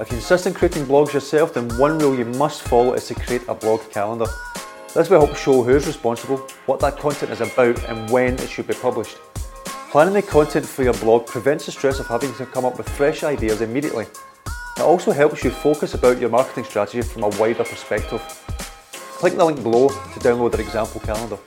If you insist on creating blogs yourself, then one rule you must follow is to create a blog calendar. This will help show who's responsible, what that content is about, and when it should be published. Planning the content for your blog prevents the stress of having to come up with fresh ideas immediately. It also helps you focus about your marketing strategy from a wider perspective. Click the link below to download our example calendar.